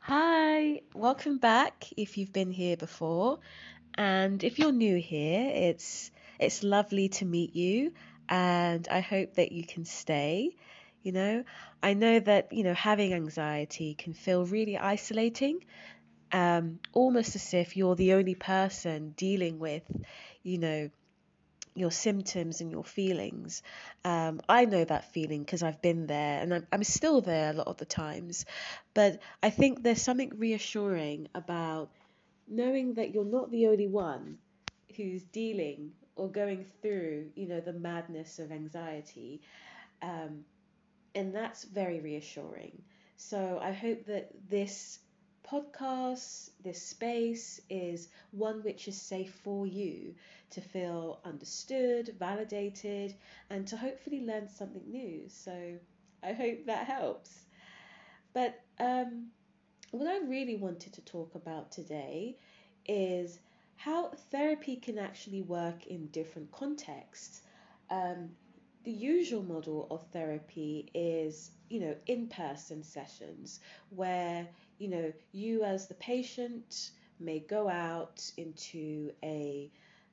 Hi, welcome back if you've been here before. And if you're new here, it's it's lovely to meet you and I hope that you can stay. You know, I know that, you know, having anxiety can feel really isolating, um, almost as if you're the only person dealing with, you know, your symptoms and your feelings. Um, I know that feeling because I've been there and I'm, I'm still there a lot of the times. But I think there's something reassuring about knowing that you're not the only one who's dealing or going through, you know, the madness of anxiety. Um, and that's very reassuring. So I hope that this podcast, this space is one which is safe for you to feel understood, validated, and to hopefully learn something new. So I hope that helps. But um, what I really wanted to talk about today is how therapy can actually work in different contexts. Um, the usual model of therapy is, you know, in person sessions where, you know, you as the patient may go out into a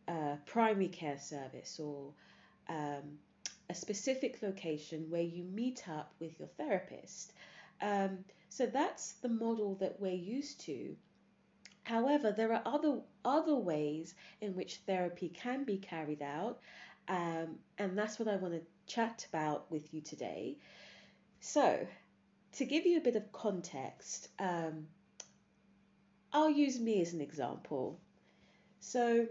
uh, primary care service or um, a specific location where you meet up with your therapist. Um, so that's the model that we're used to. However, there are other other ways in which therapy can be carried out, um, and that's what I want to chat about with you today. So, to give you a bit of context, um, I'll use me as an example. So,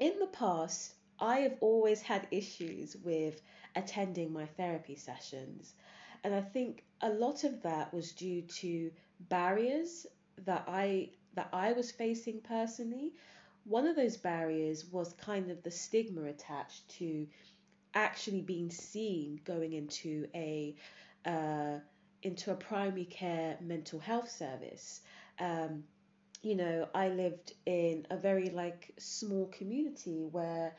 in the past, I have always had issues with attending my therapy sessions, and I think a lot of that was due to barriers that I that I was facing personally. One of those barriers was kind of the stigma attached to actually being seen going into a uh, into a primary care mental health service. Um, you know, I lived in a very like small community where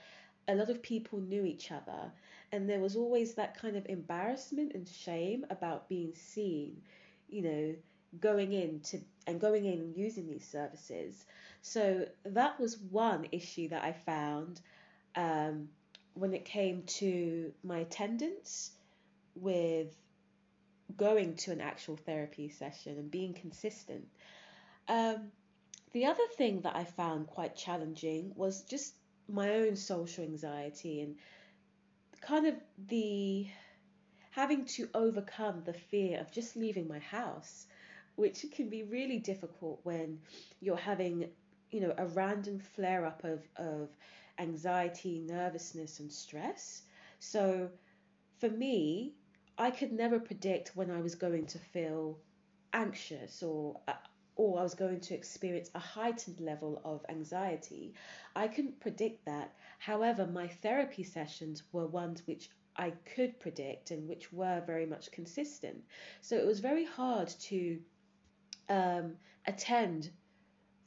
a lot of people knew each other, and there was always that kind of embarrassment and shame about being seen, you know, going in to and going in and using these services. So that was one issue that I found um, when it came to my attendance with going to an actual therapy session and being consistent. Um, the other thing that I found quite challenging was just my own social anxiety and kind of the having to overcome the fear of just leaving my house, which can be really difficult when you're having, you know, a random flare up of, of anxiety, nervousness, and stress. So for me, I could never predict when I was going to feel anxious or uh, or I was going to experience a heightened level of anxiety. I couldn't predict that. However, my therapy sessions were ones which I could predict and which were very much consistent. So it was very hard to um, attend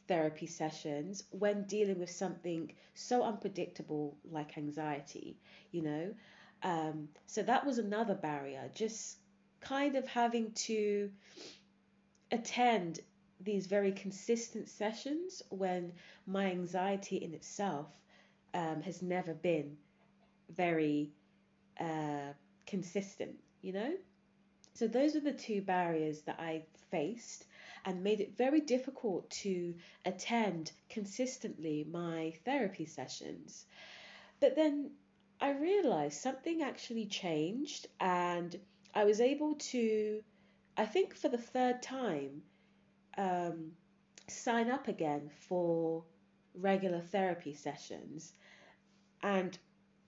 therapy sessions when dealing with something so unpredictable like anxiety, you know. Um, so that was another barrier, just kind of having to attend these very consistent sessions when my anxiety in itself um, has never been very uh, consistent, you know? So those are the two barriers that I faced and made it very difficult to attend consistently my therapy sessions. But then I realized something actually changed and I was able to, I think for the third time, um, sign up again for regular therapy sessions. And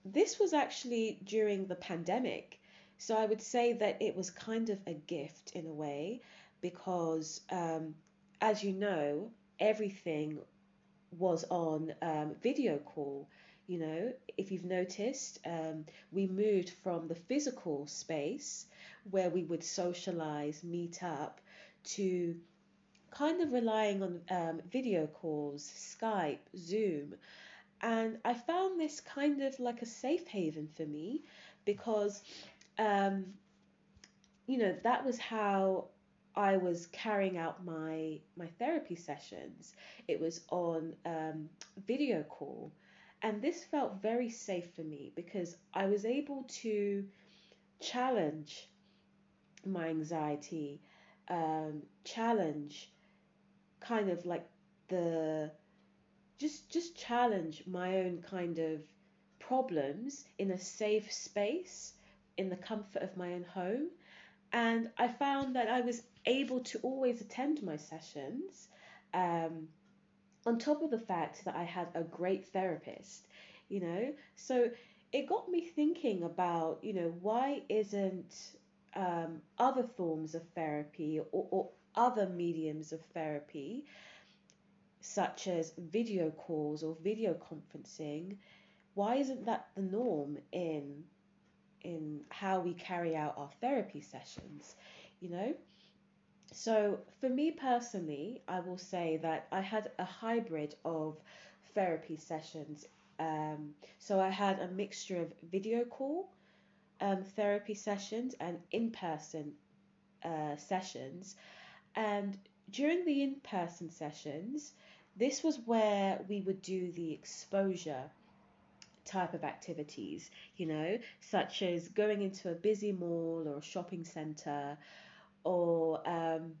this was actually during the pandemic. So I would say that it was kind of a gift in a way because, um, as you know, everything was on um, video call. You know, if you've noticed, um, we moved from the physical space where we would socialize, meet up, to kind of relying on um, video calls, Skype, Zoom. And I found this kind of like a safe haven for me because, um, you know, that was how I was carrying out my my therapy sessions. It was on um, video call, and this felt very safe for me because I was able to challenge my anxiety, um, challenge kind of like the just just challenge my own kind of problems in a safe space in the comfort of my own home and I found that I was able to always attend my sessions. Um, on top of the fact that I had a great therapist, you know, so it got me thinking about, you know, why isn't um, other forms of therapy or, or other mediums of therapy, such as video calls or video conferencing, why isn't that the norm in in how we carry out our therapy sessions, you know? So, for me personally, I will say that I had a hybrid of therapy sessions. Um, so, I had a mixture of video call um, therapy sessions and in person uh, sessions. And during the in person sessions, this was where we would do the exposure type of activities, you know, such as going into a busy mall or a shopping centre or, um,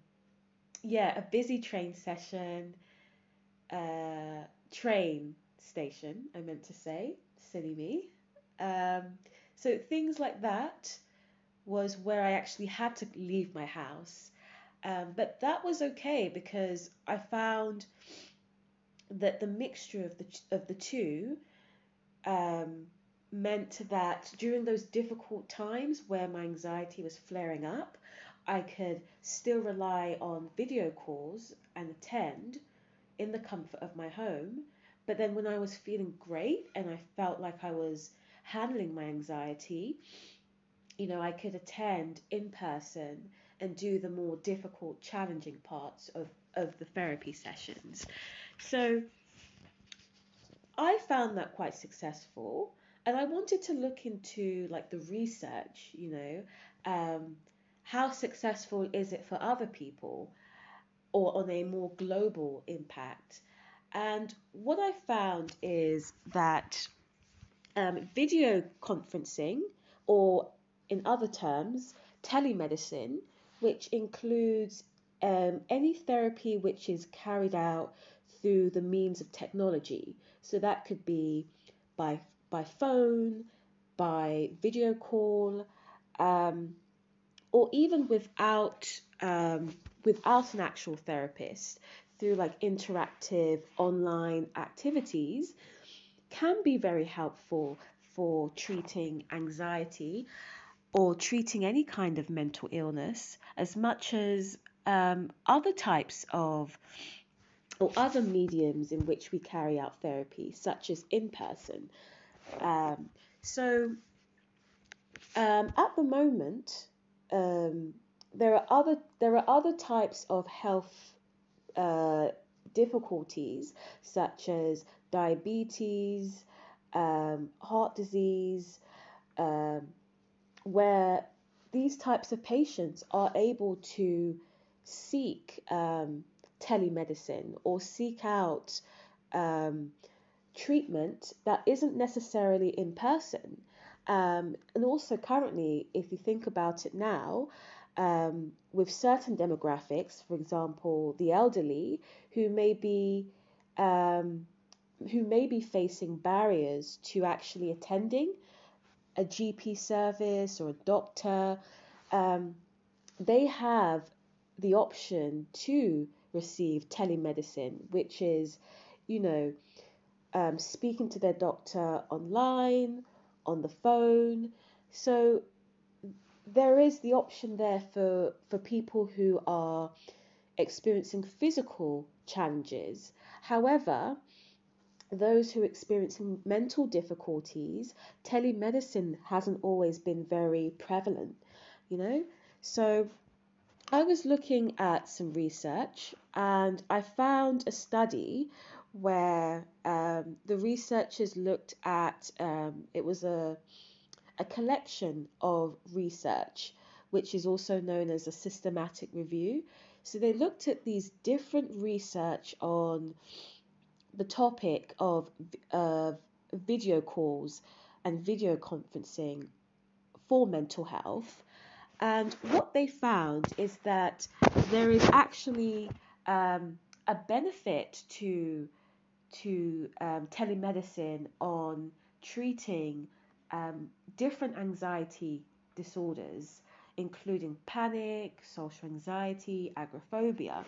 yeah, a busy train session, uh, train station, I meant to say, silly me. Um, so things like that was where I actually had to leave my house. Um, but that was okay because I found that the mixture of the of the two um, meant that during those difficult times where my anxiety was flaring up, I could still rely on video calls and attend in the comfort of my home. But then when I was feeling great and I felt like I was handling my anxiety, you know, I could attend in person and do the more difficult, challenging parts of, of the therapy sessions. So I found that quite successful, and I wanted to look into like the research, you know, um, how successful is it for other people or on a more global impact. And what I found is that um, video conferencing, or in other terms, telemedicine, which includes um, any therapy which is carried out through the means of technology. So that could be by by phone, by video call, um, or even without um, without an actual therapist through like interactive online activities can be very helpful for treating anxiety or treating any kind of mental illness as much as um, other types of or other mediums in which we carry out therapy, such as in person. Um, so, um, at the moment, um, there are other there are other types of health uh, difficulties, such as diabetes, um, heart disease, um, where these types of patients are able to seek um, telemedicine or seek out um, treatment that isn't necessarily in person. Um, and also, currently, if you think about it now, um, with certain demographics, for example, the elderly, who may be um, who may be facing barriers to actually attending a GP service or a doctor, um, they have the option to receive telemedicine, which is, you know, um, speaking to their doctor online, on the phone. So there is the option there for, for people who are experiencing physical challenges. However, those who are experiencing mental difficulties, telemedicine hasn't always been very prevalent, you know? So I was looking at some research and I found a study where um, the researchers looked at um, it was a a collection of research which is also known as a systematic review. So they looked at these different research on the topic of uh, video calls and video conferencing for mental health. And what they found is that there is actually um, a benefit to to um, telemedicine on treating um, different anxiety disorders, including panic, social anxiety, agoraphobia.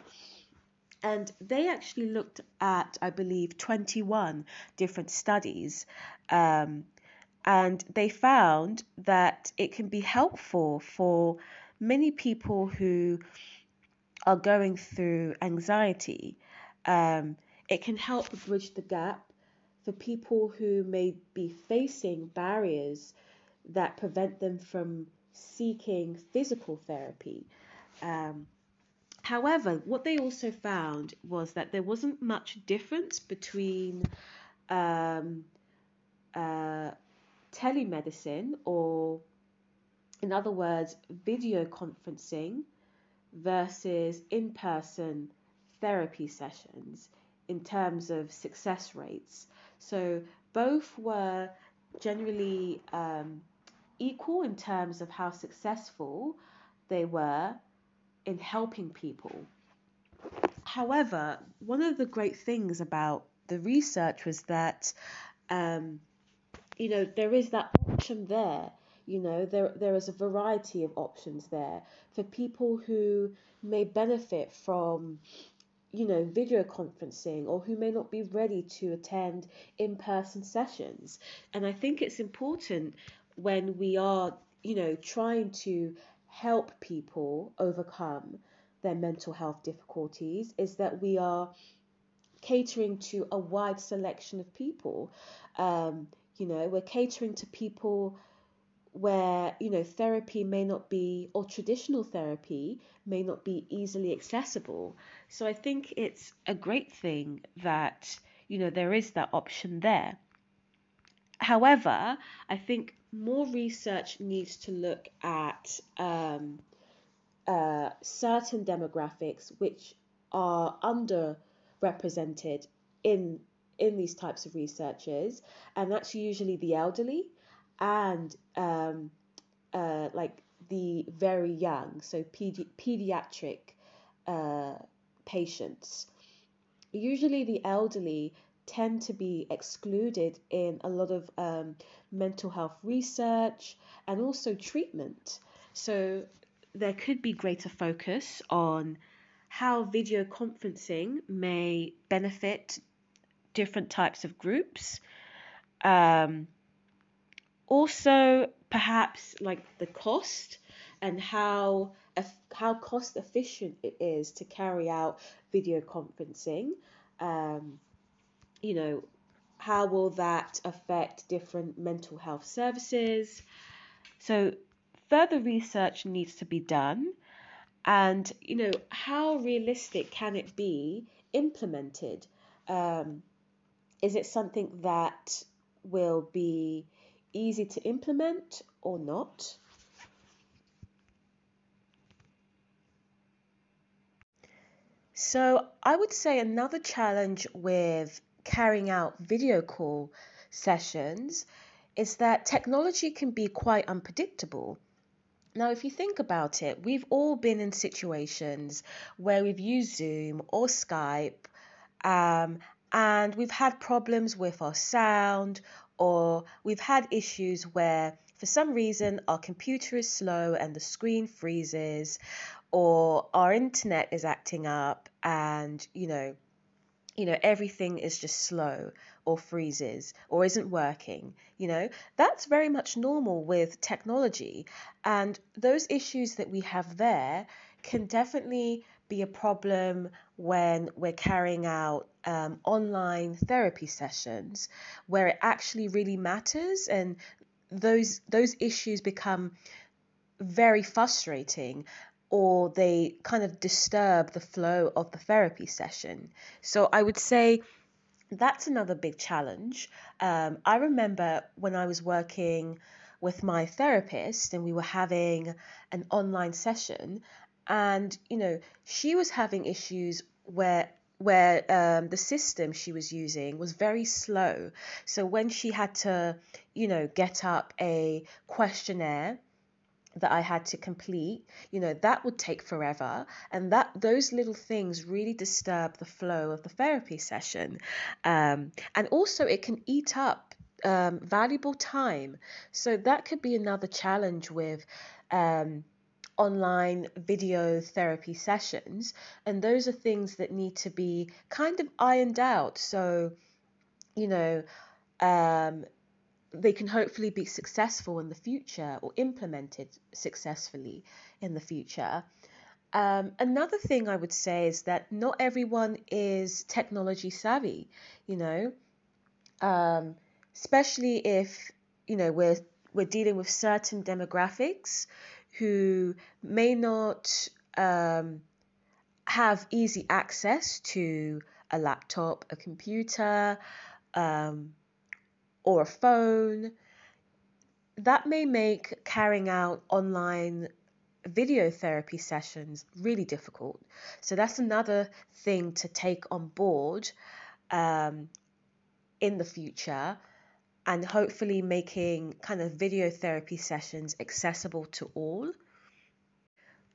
And they actually looked at, I believe, 21 different studies. Um, and they found that it can be helpful for many people who are going through anxiety. Um, it can help bridge the gap for people who may be facing barriers that prevent them from seeking physical therapy. Um, however, what they also found was that there wasn't much difference between um, uh, telemedicine, or in other words, video conferencing, versus in person therapy sessions in terms of success rates. So both were generally um, equal in terms of how successful they were in helping people. However, one of the great things about the research was that, um, you know, there is that option there. You know, there there is a variety of options there for people who may benefit from you know, video conferencing or who may not be ready to attend in person sessions. And I think it's important when we are, you know, trying to help people overcome their mental health difficulties is that we are catering to a wide selection of people. Um, you know, we're catering to people where you know therapy may not be or traditional therapy may not be easily accessible. So i think it's a great thing that you know there is that option there. However i think more research needs to look at um, uh, certain demographics which are underrepresented in in these types of researches and that's usually the elderly and um, uh, like the very young, so pedi- pediatric uh, patients. Usually, the elderly tend to be excluded in a lot of um, mental health research and also treatment. So, there could be greater focus on how video conferencing may benefit different types of groups. Um, also perhaps like the cost and how how cost efficient it is to carry out video conferencing. Um, you know, how will that affect different mental health services? So, further research needs to be done. And, you know, how realistic can it be implemented? Um, is it something that will be easy to implement or not. So, I would say another challenge with carrying out video call sessions is that technology can be quite unpredictable. Now, if you think about it, we've all been in situations where we've used Zoom or Skype um, and we've had problems with our sound or we've had issues where for some reason our computer is slow and the screen freezes or our internet is acting up and you know you know everything is just slow or freezes or isn't working you know? That's very much normal with technology and those issues that we have there can definitely be a problem when we're carrying out um, online therapy sessions where it actually really matters and those those issues become very frustrating or they kind of disturb the flow of the therapy session. So I would say that's another big challenge. Um, I remember when I was working with my therapist and we were having an online session and you know she was having issues where where um, the system she was using was very slow so when she had to you know get up a questionnaire that I had to complete, you know, that would take forever. And that those little things really disturb the flow of the therapy session. Um, and also it can eat up um, valuable time. So that could be another challenge with um, online video therapy sessions. And those are things that need to be kind of ironed out. So, you know, um, they can hopefully be successful in the future or implemented successfully in the future. Um, another thing I would say is that not everyone is technology savvy, you know, um, especially if you know we're we're dealing with certain demographics who may not um, have easy access to a laptop, a computer, um, or a phone. That may make carrying out online video therapy sessions really difficult. So that's another thing to take on board um, in the future and hopefully making kind of video therapy sessions accessible to all.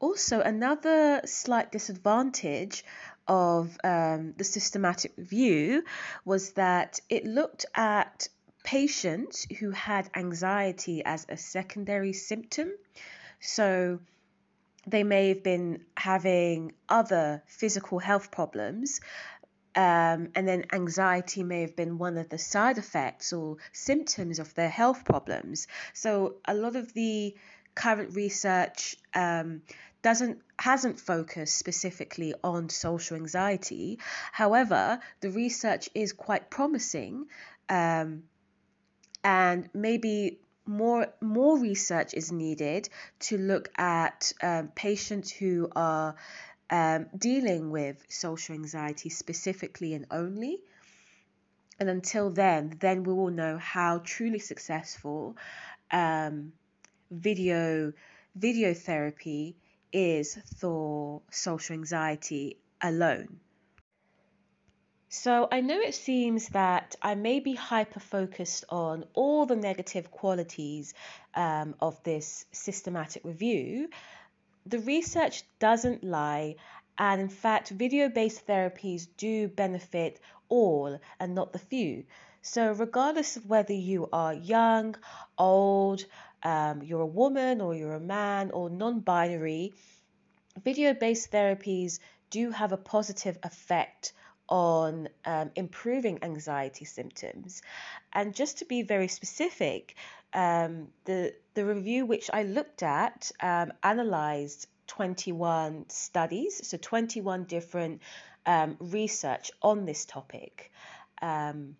Also, another slight disadvantage of um, the systematic review was that it looked at patients who had anxiety as a secondary symptom. So they may have been having other physical health problems. Um, and then anxiety may have been one of the side effects or symptoms of their health problems. So a lot of the current research um, doesn't hasn't focused specifically on social anxiety. However, the research is quite promising um, and maybe more more research is needed to look at um, patients who are um, dealing with social anxiety specifically and only. And until then, then we will know how truly successful um, video video therapy is for social anxiety alone. So I know it seems that I may be hyper focused on all the negative qualities um, of this systematic review. The research doesn't lie, and in fact, video based therapies do benefit all and not the few. So, regardless of whether you are young, old, um, you're a woman, or you're a man, or non binary, video based therapies do have a positive effect on um, improving anxiety symptoms. And just to be very specific, um, the the review which I looked at um, analyzed 21 studies, so 21 different um, research on this topic. Um,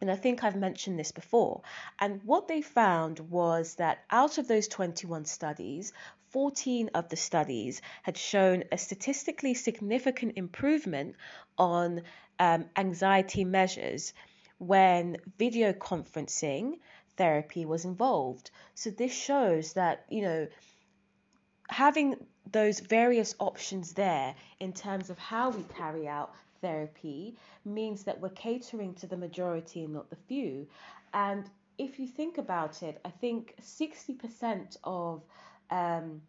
and I think I've mentioned this before. And what they found was that out of those 21 studies, 14 of the studies had shown a statistically significant improvement on um, anxiety measures when video conferencing therapy was involved. So this shows that, you know, having those various options there in terms of how we carry out therapy means that we're catering to the majority and not the few. And if you think about it, I think 60% of um,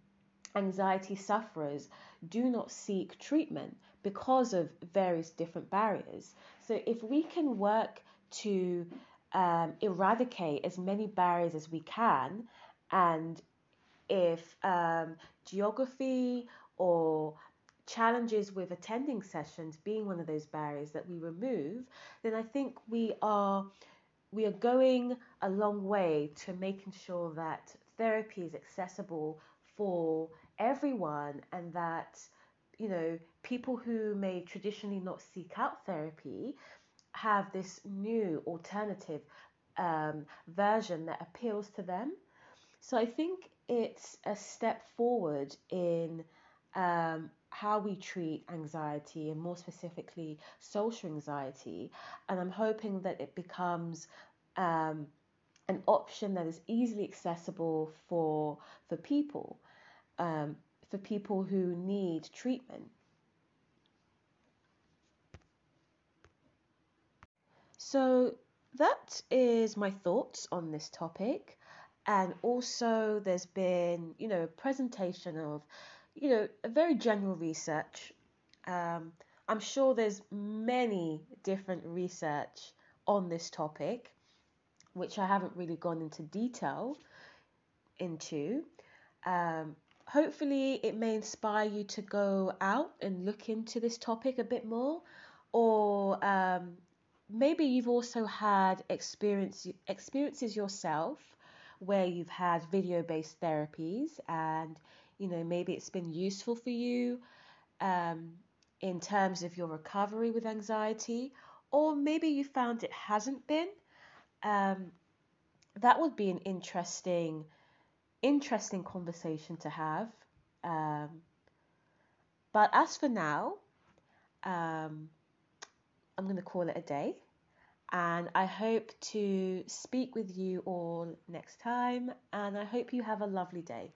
anxiety sufferers do not seek treatment because of various different barriers. So, if we can work to um, eradicate as many barriers as we can, and if um, geography or challenges with attending sessions being one of those barriers that we remove, then I think we are we are going a long way to making sure that therapy is accessible for everyone and that you know people who may traditionally not seek out therapy have this new alternative um, version that appeals to them so i think it's a step forward in um, how we treat anxiety and more specifically social anxiety and i'm hoping that it becomes um, an option that is easily accessible for for people, um, for people who need treatment. So that is my thoughts on this topic. And also, there's been, you know, a presentation of, you know, a very general research. Um, I'm sure there's many different research on this topic, which I haven't really gone into detail into. Um, hopefully, it may inspire you to go out and look into this topic a bit more, or um, maybe you've also had experience experiences yourself where you've had video-based therapies, and you know maybe it's been useful for you. Um, in terms of your recovery with anxiety, or maybe you found it hasn't been. Um, that would be an interesting, interesting conversation to have. Um, but as for now, um, I'm going to call it a day. And I hope to speak with you all next time. And I hope you have a lovely day.